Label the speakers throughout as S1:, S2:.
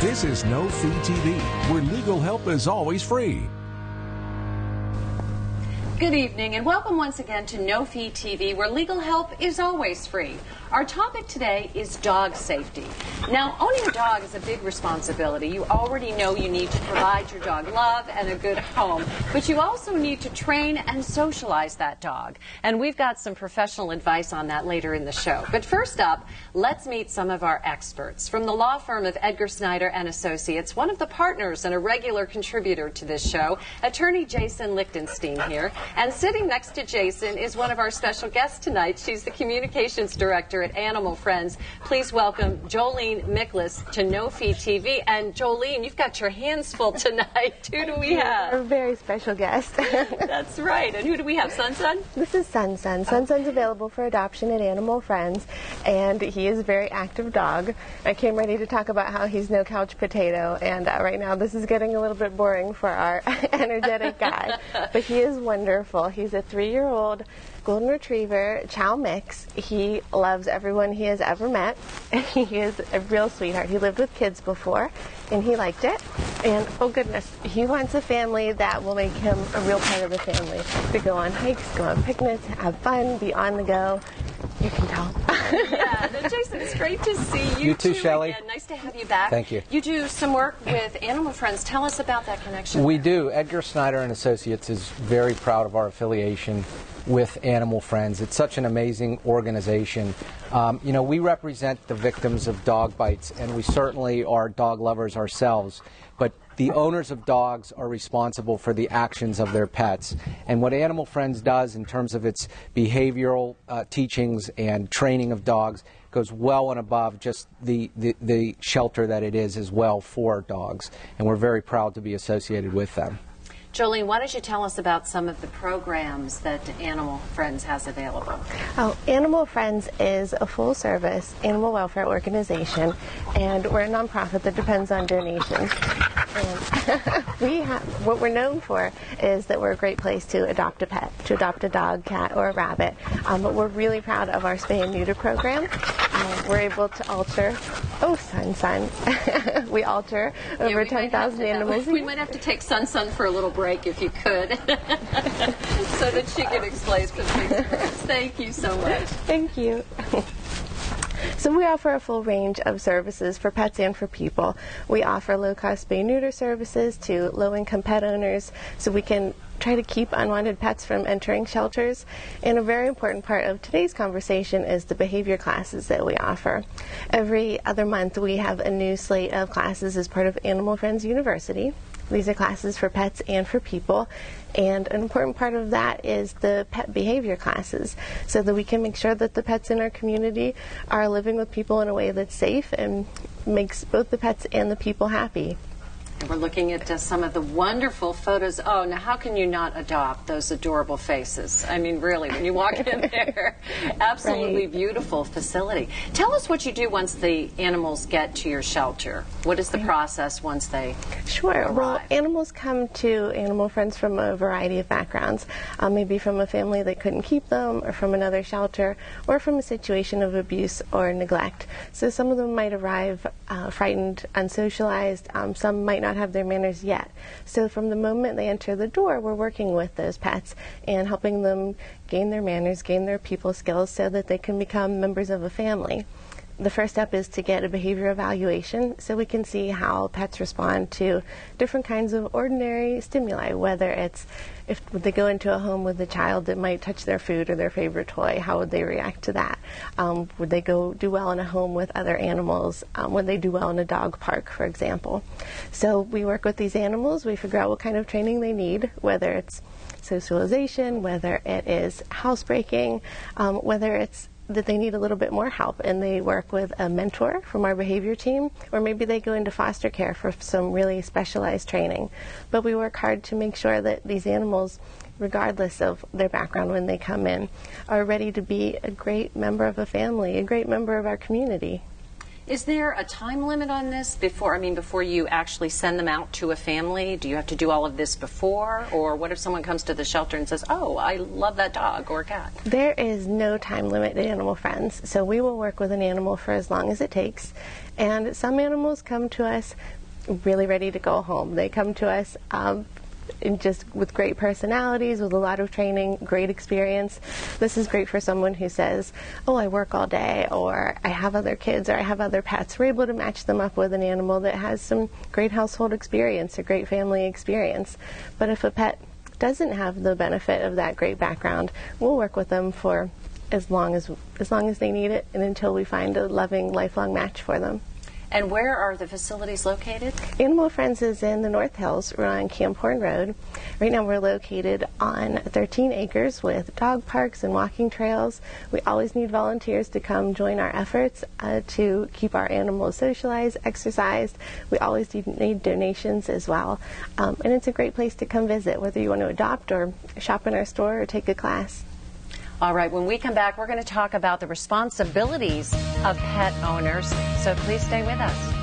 S1: This is No Fee TV, where legal help is always free.
S2: Good evening and welcome once again to No Fee TV, where legal help is always free. Our topic today is dog safety. Now, owning a dog is a big responsibility. You already know you need to provide your dog love and a good home, but you also need to train and socialize that dog. And we've got some professional advice on that later in the show. But first up, let's meet some of our experts. From the law firm of Edgar Snyder and Associates, one of the partners and a regular contributor to this show, attorney Jason Lichtenstein here. And sitting next to Jason is one of our special guests tonight. She's the communications director at Animal Friends. Please welcome Jolene Miklas to No Fee TV. And Jolene, you've got your hands full tonight. Who do we have?
S3: A very special guest.
S2: That's right. And who do we have? Sun Sun?
S3: This is Sun Sun. Sun Sun's available for adoption at Animal Friends, and he is a very active dog. I came ready to talk about how he's no couch potato, and uh, right now this is getting a little bit boring for our energetic guy. But he is wonderful. He's a three-year-old golden retriever, chow mix. He loves everyone he has ever met. he is a real sweetheart. He lived with kids before, and he liked it. And oh goodness, he wants a family that will make him a real part of the family. To go on hikes, go on picnics, have fun, be on the go. You can tell.
S2: yeah, no, Jason, it's great to see you,
S4: You too, Shelley.
S2: again. Nice to have you back.
S4: Thank you.
S2: You do some work with Animal Friends. Tell us about that connection.
S4: We do. Edgar Snyder and Associates is very proud of our affiliation with Animal Friends. It's such an amazing organization. Um, you know, we represent the victims of dog bites, and we certainly are dog lovers ourselves. But the owners of dogs are responsible for the actions of their pets. And what Animal Friends does in terms of its behavioral uh, teachings and training of dogs goes well and above just the, the, the shelter that it is as well for dogs. And we're very proud to be associated with them.
S2: Jolene, why don't you tell us about some of the programs that Animal Friends has available?
S3: Oh, Animal Friends is a full service animal welfare organization, and we're a nonprofit that depends on donations. And we have, what we're known for is that we're a great place to adopt a pet, to adopt a dog, cat, or a rabbit. Um, but we're really proud of our spay and neuter program. Um, we're able to alter, oh, Sun Sun, we alter
S2: Yeah,
S3: over
S2: we
S3: 10,000 animals.
S2: We might have to take Sun Sun for a little break if you could, so that she can explain some things. Thank you so much.
S3: Thank you. So we offer a full range of services for pets and for people. We offer low-cost spay neuter services to low-income pet owners, so we can try to keep unwanted pets from entering shelters. And a very important part of today's conversation is the behavior classes that we offer. Every other month, we have a new slate of classes as part of Animal Friends University. These are classes for pets and for people. And an important part of that is the pet behavior classes, so that we can make sure that the pets in our community are living with people in a way that's safe and makes both the pets and the people happy.
S2: And we're looking at uh, some of the wonderful photos. Oh, now how can you not adopt those adorable faces? I mean, really, when you walk in there, absolutely
S3: Right.
S2: beautiful facility. Tell us what you do once the animals get to your shelter. What is the process once they
S3: Sure. Well,
S2: arrive?
S3: animals come to animal friends from a variety of backgrounds. Um, maybe from a family that couldn't keep them, or from another shelter, or from a situation of abuse or neglect. So some of them might arrive uh, frightened, unsocialized. Um, some might not have their manners yet. So from the moment they enter the door, we're working with those pets and helping them gain their manners, gain their people skills, so that they can become members of a family the first step is to get a behavior evaluation so we can see how pets respond to different kinds of ordinary stimuli, whether it's if they go into a home with a child that might touch their food or their favorite toy, how would they react to that? Um, would they go do well in a home with other animals? Um, would they do well in a dog park, for example? So we work with these animals, we figure out what kind of training they need, whether it's socialization, whether it is housebreaking, um, whether it's that they need a little bit more help and they work with a mentor from our behavior team or maybe they go into foster care for some really specialized training. But we work hard to make sure that these animals regardless of their background when they come in are ready to be a great member of a family a great member of our community
S2: Is there a time limit on this before, I mean, before you actually send them out to a family? Do you have to do all of this before? Or what if someone comes to the shelter and says, oh, I love that dog or cat?
S3: There is no time limit to Animal Friends, so we will work with an animal for as long as it takes. And some animals come to us really ready to go home. They come to us um, just with great personalities, with a lot of training, great experience. This is great for someone who says, Oh, I work all day, or I have other kids, or I have other pets. We're able to match them up with an animal that has some great household experience, a great family experience. But if a pet doesn't have the benefit of that great background, we'll work with them for as long as as long as they need it and until we find a loving lifelong match for them.
S2: And where are the facilities located?
S3: Animal Friends is in the North Hills. We're on Camp Horne Road. Right now, we're located on 13 acres with dog parks and walking trails. We always need volunteers to come join our efforts uh, to keep our animals socialized, exercised. We always need donations as well. Um, and it's a great place to come visit, whether you want to adopt or shop in our store or take a class.
S2: All right, when we come back, we're going to talk about the responsibilities of pet owners. So please stay with us.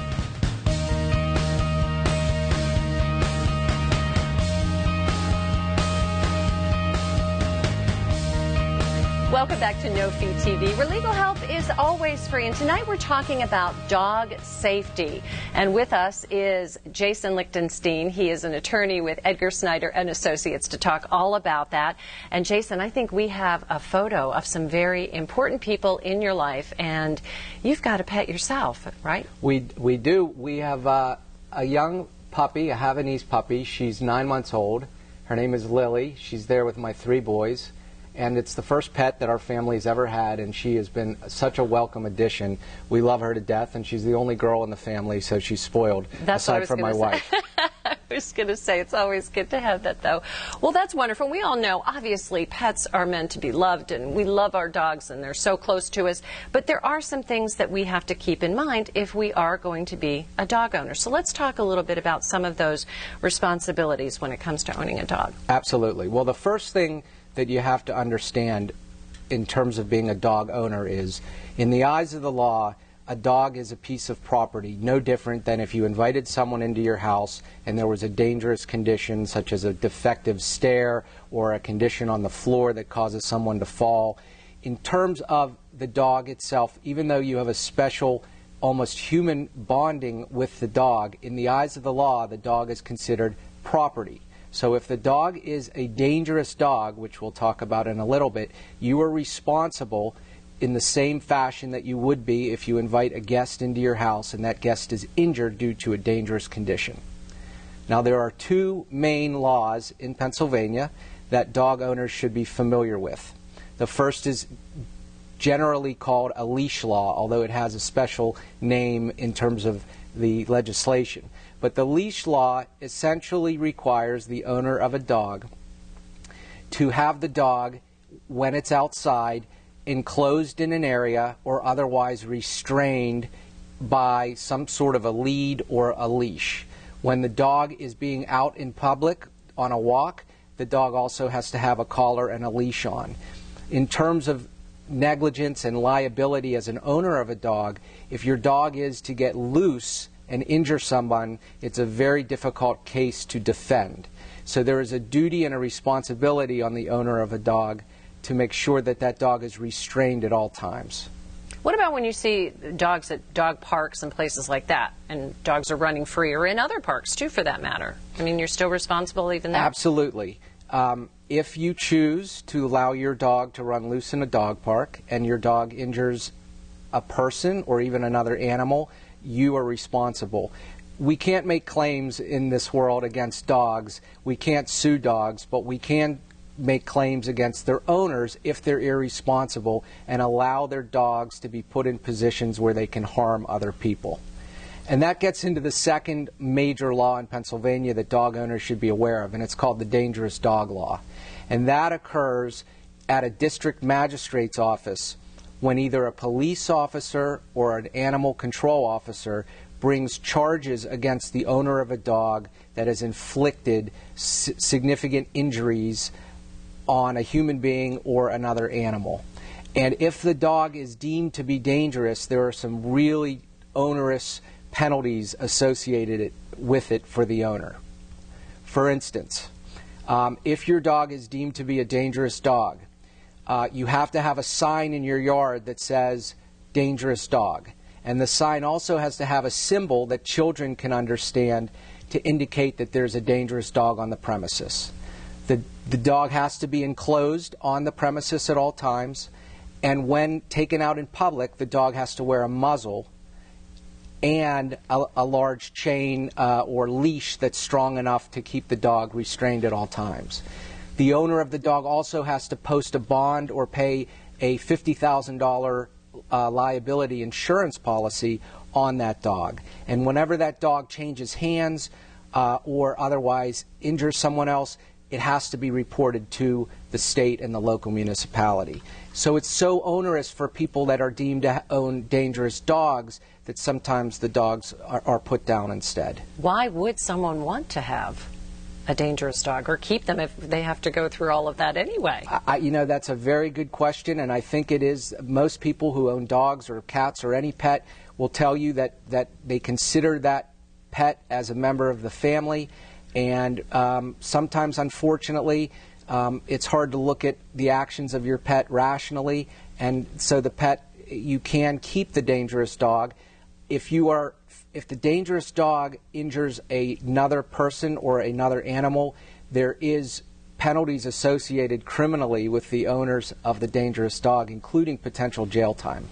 S2: Welcome back to No Fee TV, where legal help is always free. And tonight we're talking about dog safety. And with us is Jason Lichtenstein. He is an attorney with Edgar Snyder and Associates to talk all about that. And Jason, I think we have a photo of some very important people in your life, and you've got a pet yourself, right?
S4: We we do. We have uh, a young puppy, a Havanese puppy. She's nine months old. Her name is Lily. She's there with my three boys and it's the first pet that our family's ever had, and she has been such a welcome addition. We love her to death, and she's the only girl in the family, so she's spoiled,
S2: That's
S4: aside from my
S2: say.
S4: wife.
S2: I was going to say, it's always good to have that, though. Well, that's wonderful. We all know, obviously, pets are meant to be loved, and we love our dogs, and they're so close to us. But there are some things that we have to keep in mind if we are going to be a dog owner. So let's talk a little bit about some of those responsibilities when it comes to owning a dog.
S4: Absolutely. Well, the first thing that you have to understand in terms of being a dog owner is in the eyes of the law, a dog is a piece of property, no different than if you invited someone into your house and there was a dangerous condition, such as a defective stair or a condition on the floor that causes someone to fall. In terms of the dog itself, even though you have a special, almost human bonding with the dog, in the eyes of the law, the dog is considered property. So if the dog is a dangerous dog, which we'll talk about in a little bit, you are responsible in the same fashion that you would be if you invite a guest into your house and that guest is injured due to a dangerous condition. Now, there are two main laws in Pennsylvania that dog owners should be familiar with. The first is generally called a leash law, although it has a special name in terms of the legislation. But the leash law essentially requires the owner of a dog to have the dog, when it's outside, enclosed in an area or otherwise restrained by some sort of a lead or a leash. When the dog is being out in public on a walk, the dog also has to have a collar and a leash on. In terms of negligence and liability as an owner of a dog, if your dog is to get loose and injure someone, it's a very difficult case to defend. So there is a duty and a responsibility on the owner of a dog to make sure that that dog is restrained at all times.
S2: What about when you see dogs at dog parks and places like that, and dogs are running free, or in other parks too, for that matter? I mean, you're still responsible even there.
S4: Absolutely. Um, if you choose to allow your dog to run loose in a dog park, and your dog injures a person or even another animal, you are responsible. We can't make claims in this world against dogs. We can't sue dogs, but we can make claims against their owners if they're irresponsible and allow their dogs to be put in positions where they can harm other people. And that gets into the second major law in Pennsylvania that dog owners should be aware of, and it's called the Dangerous Dog Law. And that occurs at a district magistrate's office when either a police officer or an animal control officer brings charges against the owner of a dog that has inflicted significant injuries on a human being or another animal. And if the dog is deemed to be dangerous, there are some really onerous penalties associated it, with it for the owner. For instance, um, if your dog is deemed to be a dangerous dog, uh, you have to have a sign in your yard that says dangerous dog. And the sign also has to have a symbol that children can understand to indicate that there's a dangerous dog on the premises. The, the dog has to be enclosed on the premises at all times, and when taken out in public, the dog has to wear a muzzle and a, a large chain uh, or leash that's strong enough to keep the dog restrained at all times. The owner of the dog also has to post a bond or pay a $50,000 uh, liability insurance policy on that dog. And whenever that dog changes hands uh, or otherwise injures someone else, it has to be reported to the state and the local municipality. So it's so onerous for people that are deemed to own dangerous dogs that sometimes the dogs are, are put down instead.
S2: Why would someone want to have a dangerous dog or keep them if they have to go through all of that anyway?
S4: I, you know, that's a very good question, and I think it is. Most people who own dogs or cats or any pet will tell you that, that they consider that pet as a member of the family, and um, sometimes, unfortunately, um, it's hard to look at the actions of your pet rationally, and so the pet, you can keep the dangerous dog. If you are if the dangerous dog injures another person or another animal, there is penalties associated criminally with the owners of the dangerous dog, including potential jail time.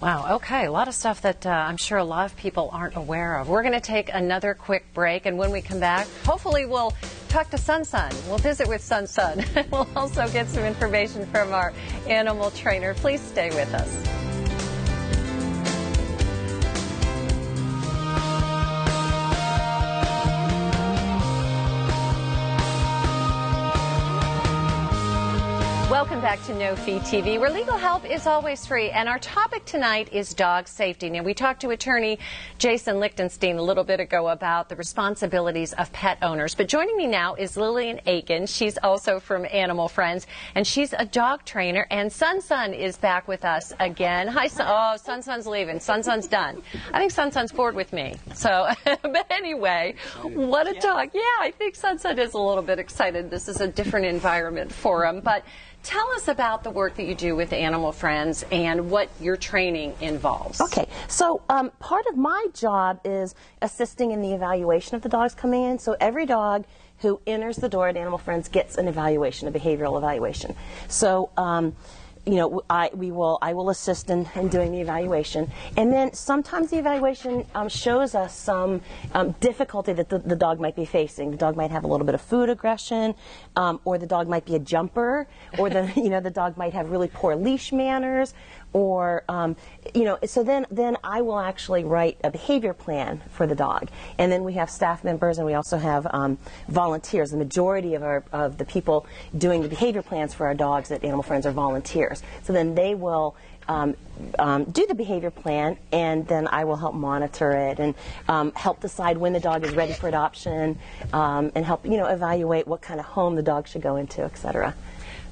S2: Wow, okay, a lot of stuff that uh, I'm sure a lot of people aren't aware of. We're going to take another quick break, and when we come back, hopefully we'll talk to Sun Sun. We'll visit with Sun Sun. we'll also get some information from our animal trainer. Please stay with us. Back to No Fee TV, where legal help is always free. And our topic tonight is dog safety. Now, we talked to attorney Jason Lichtenstein a little bit ago about the responsibilities of pet owners. But joining me now is Lillian Aiken. She's also from Animal Friends, and she's a dog trainer. And Sun Sun is back with us again. Hi, Sun. Oh, Sun Sun's leaving. Sun Sun's done. I think Sun Sun's bored with me. So, but anyway, what a dog. Yeah, I think Sun Sun is a little bit excited. This is a different environment for him. But Tell us about the work that you do with Animal Friends and what your training involves.
S5: Okay, so um, part of my job is assisting in the evaluation of the dogs coming in. So every dog who enters the door at Animal Friends gets an evaluation, a behavioral evaluation. So um, you know, I we will I will assist in, in doing the evaluation, and then sometimes the evaluation um, shows us some um, difficulty that the, the, dog might be facing. The dog might have a little bit of food aggression, um, or the dog might be a jumper, or the you know the dog might have really poor leash manners, or um, you know so then then I will actually write a behavior plan for the dog. And then we have staff members and we also have um, volunteers. The majority of our of the people doing the behavior plans for our dogs at Animal Friends are volunteers so then they will um, um, do the behavior plan, and then I will help monitor it and um, help decide when the dog is ready for adoption, um, and help you know evaluate what kind of home the dog should go into, et cetera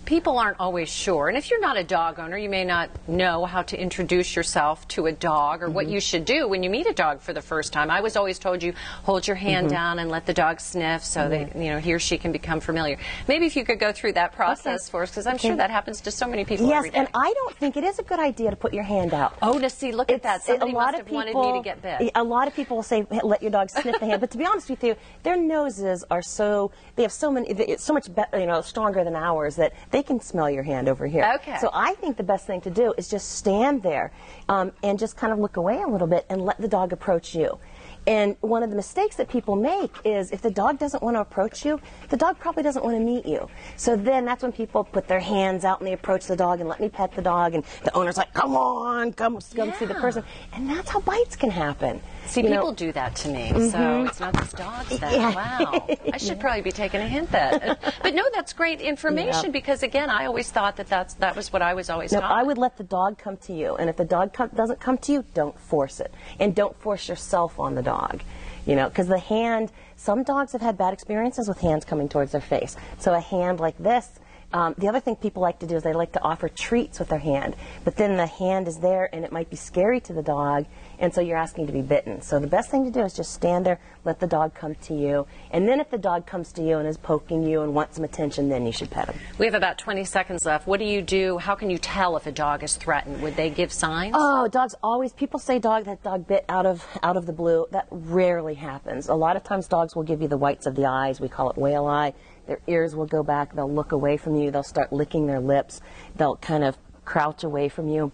S2: people aren't always sure. And if you're not a dog owner, you may not know how to introduce yourself to a dog or mm-hmm. what you should do when you meet a dog for the first time. I was always told you hold your hand mm-hmm. down and let the dog sniff so mm-hmm. that you know he or she can become familiar. Maybe if you could go through that process okay. for us, because I'm okay. sure that happens to so many people.
S5: Yes, and I don't think it is a good idea to put your hand out.
S2: Oh, to see, look it's, at that. Somebody a lot of people, wanted me to get bit.
S5: A lot of people will say let your dog sniff the hand, but to be honest with you, their noses are so they have so many, it's so much better, you know, stronger than ours that they can smell your hand over here.
S2: Okay.
S5: So I think the best thing to do is just stand there um, and just kind of look away a little bit and let the dog approach you. And one of the mistakes that people make is if the dog doesn't want to approach you, the dog probably doesn't want to meet you. So then that's when people put their hands out and they approach the dog and let me pet the dog, and the owner's like, "Come on, come, come yeah. see the person," and that's how bites can happen.
S2: See, you people know, do that to me, mm-hmm. so it's not just dogs. Then yeah. wow, I should probably be taking a hint then. but no, that's great information yeah. because again, I always thought that that's that was what I was always.
S5: No,
S2: taught.
S5: I would let the dog come to you, and if the dog com- doesn't come to you, don't force it, and don't force yourself on the dog. You know, because the hand, some dogs have had bad experiences with hands coming towards their face. So a hand like this Um, the other thing people like to do is they like to offer treats with their hand, but then the hand is there and it might be scary to the dog, and so you're asking to be bitten. So the best thing to do is just stand there, let the dog come to you, and then if the dog comes to you and is poking you and wants some attention, then you should pet him.
S2: We have about 20 seconds left. What do you do? How can you tell if a dog is threatened? Would they give signs?
S5: Oh, dogs always. People say dog that dog bit out of out of the blue. That rarely happens. A lot of times dogs will give you the whites of the eyes. We call it whale eye. Their ears will go back. They'll look away from you. They'll start licking their lips. They'll kind of crouch away from you.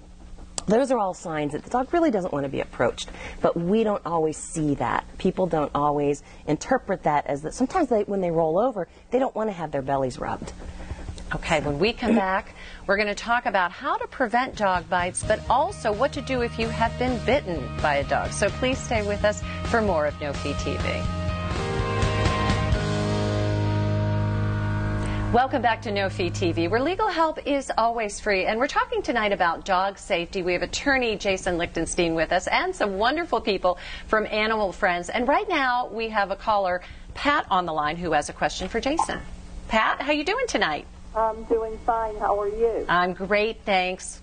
S5: Those are all signs that the dog really doesn't want to be approached. But we don't always see that. People don't always interpret that as that. Sometimes they, when they roll over, they don't want to have their bellies rubbed.
S2: Okay, when we come back, we're going to talk about how to prevent dog bites, but also what to do if you have been bitten by a dog. So please stay with us for more of No Fee TV. Welcome back to No Fee TV, where legal help is always free. And we're talking tonight about dog safety. We have attorney Jason Lichtenstein with us and some wonderful people from Animal Friends. And right now we have a caller, Pat, on the line who has a question for Jason. Pat, how you doing tonight?
S6: I'm doing fine. How are you?
S2: I'm great, thanks.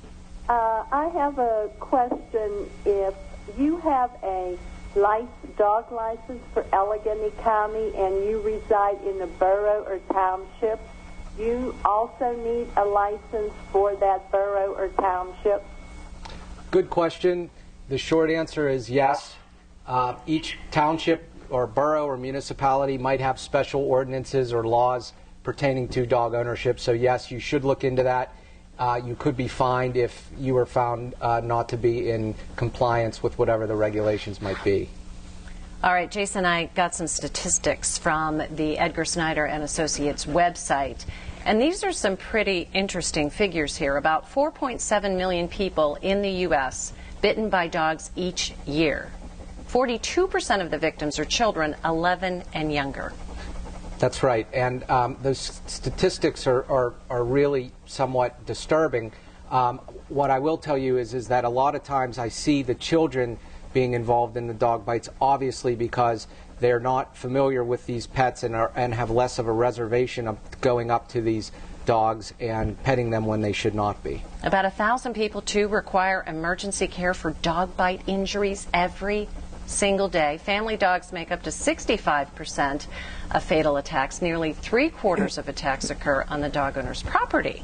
S6: Uh, I have a question. If you have a lic- dog license for Allegheny County and you reside in a borough or township, you also need a license for that borough or township?
S4: Good question. The short answer is yes. Uh, each township or borough or municipality might have special ordinances or laws pertaining to dog ownership. So, yes, you should look into that. Uh, you could be fined if you were found uh, not to be in compliance with whatever the regulations might be.
S2: All right, Jason, I got some statistics from the Edgar Snyder and Associates website. And these are some pretty interesting figures here. About 4.7 million people in the U.S. bitten by dogs each year. 42% of the victims are children 11 and younger.
S4: That's right. And um, those statistics are, are, are really somewhat disturbing. Um, what I will tell you is, is that a lot of times I see the children being involved in the dog bites, obviously because they're not familiar with these pets and, are, and have less of a reservation of going up to these dogs and petting them when they should not be.
S2: About a thousand people, too, require emergency care for dog bite injuries every single day. Family dogs make up to 65% of fatal attacks. Nearly three quarters of attacks occur on the dog owner's property.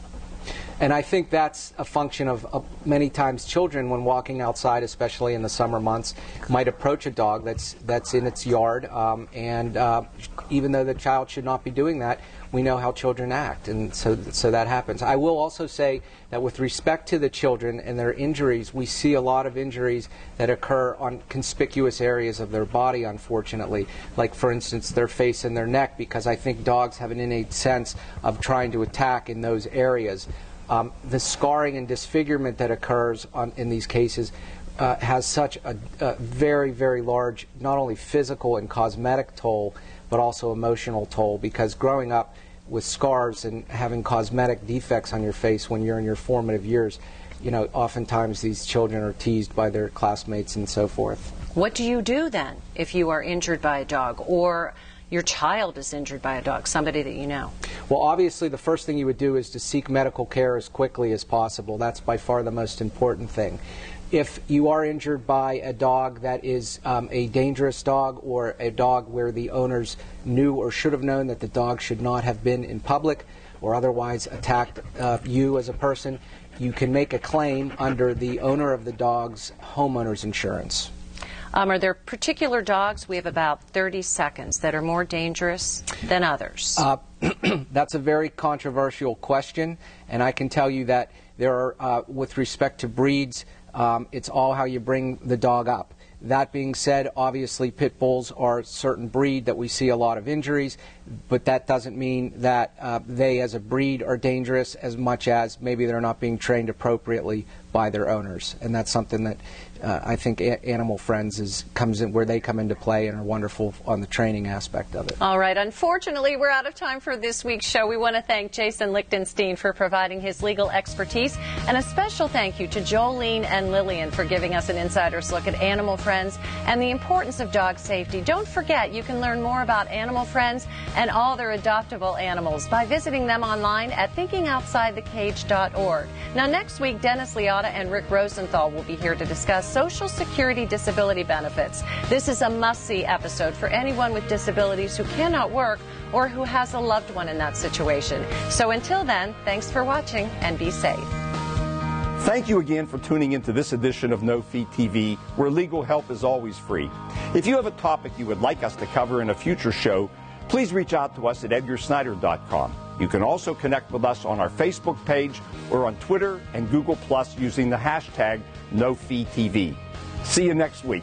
S4: And I think that's a function of uh, many times children, when walking outside, especially in the summer months, might approach a dog that's that's in its yard. Um, and uh, even though the child should not be doing that, we know how children act, and so so that happens. I will also say that with respect to the children and their injuries, we see a lot of injuries that occur on conspicuous areas of their body, unfortunately, like for instance their face and their neck, because I think dogs have an innate sense of trying to attack in those areas. Um, the scarring and disfigurement that occurs on, in these cases uh, has such a, a, very, very large, not only physical and cosmetic toll, but also emotional toll. Because growing up with scars and having cosmetic defects on your face when you're in your formative years, you know, oftentimes these children are teased by their classmates and so forth.
S2: What do you do then if you are injured by a dog or your child is injured by a dog, somebody that you know?
S4: Well, obviously, the first thing you would do is to seek medical care as quickly as possible. That's by far the most important thing. If you are injured by a dog that is um, a dangerous dog or a dog where the owners knew or should have known that the dog should not have been in public or otherwise attacked uh, you as a person, you can make a claim under the owner of the dog's homeowner's insurance.
S2: Um, are there particular dogs? We have about 30 seconds that are more dangerous than others.
S4: Uh, that's a very controversial question, and I can tell you that there are, uh, with respect to breeds, um, it's all how you bring the dog up. That being said, obviously pit bulls are a certain breed that we see a lot of injuries, but that doesn't mean that uh, they as a breed are dangerous as much as maybe they're not being trained appropriately by their owners. And that's something that uh, I think a- Animal Friends is comes in where they come into play and are wonderful on the training aspect of it.
S2: All right. Unfortunately, we're out of time for this week's show. We want to thank Jason Lichtenstein for providing his legal expertise, and a special thank you to Jolene and Lillian for giving us an insider's look at Animal Friends and the importance of dog safety. Don't forget, you can learn more about Animal Friends and all their adoptable animals by visiting them online at thinkingoutsidethecage.org. Now, next week, Dennis Liotta and Rick Rosenthal will be here to discuss Social Security disability benefits. This is a must see episode for anyone with disabilities who cannot work or who has a loved one in that situation. So until then, thanks for watching and be safe.
S7: Thank you again for tuning into this edition of No Fee TV, where legal help is always free. If you have a topic you would like us to cover in a future show, please reach out to us at edgarsnyder.com. You can also connect with us on our Facebook page or on Twitter and Google Plus using the hashtag NoFeeTV. See you next week.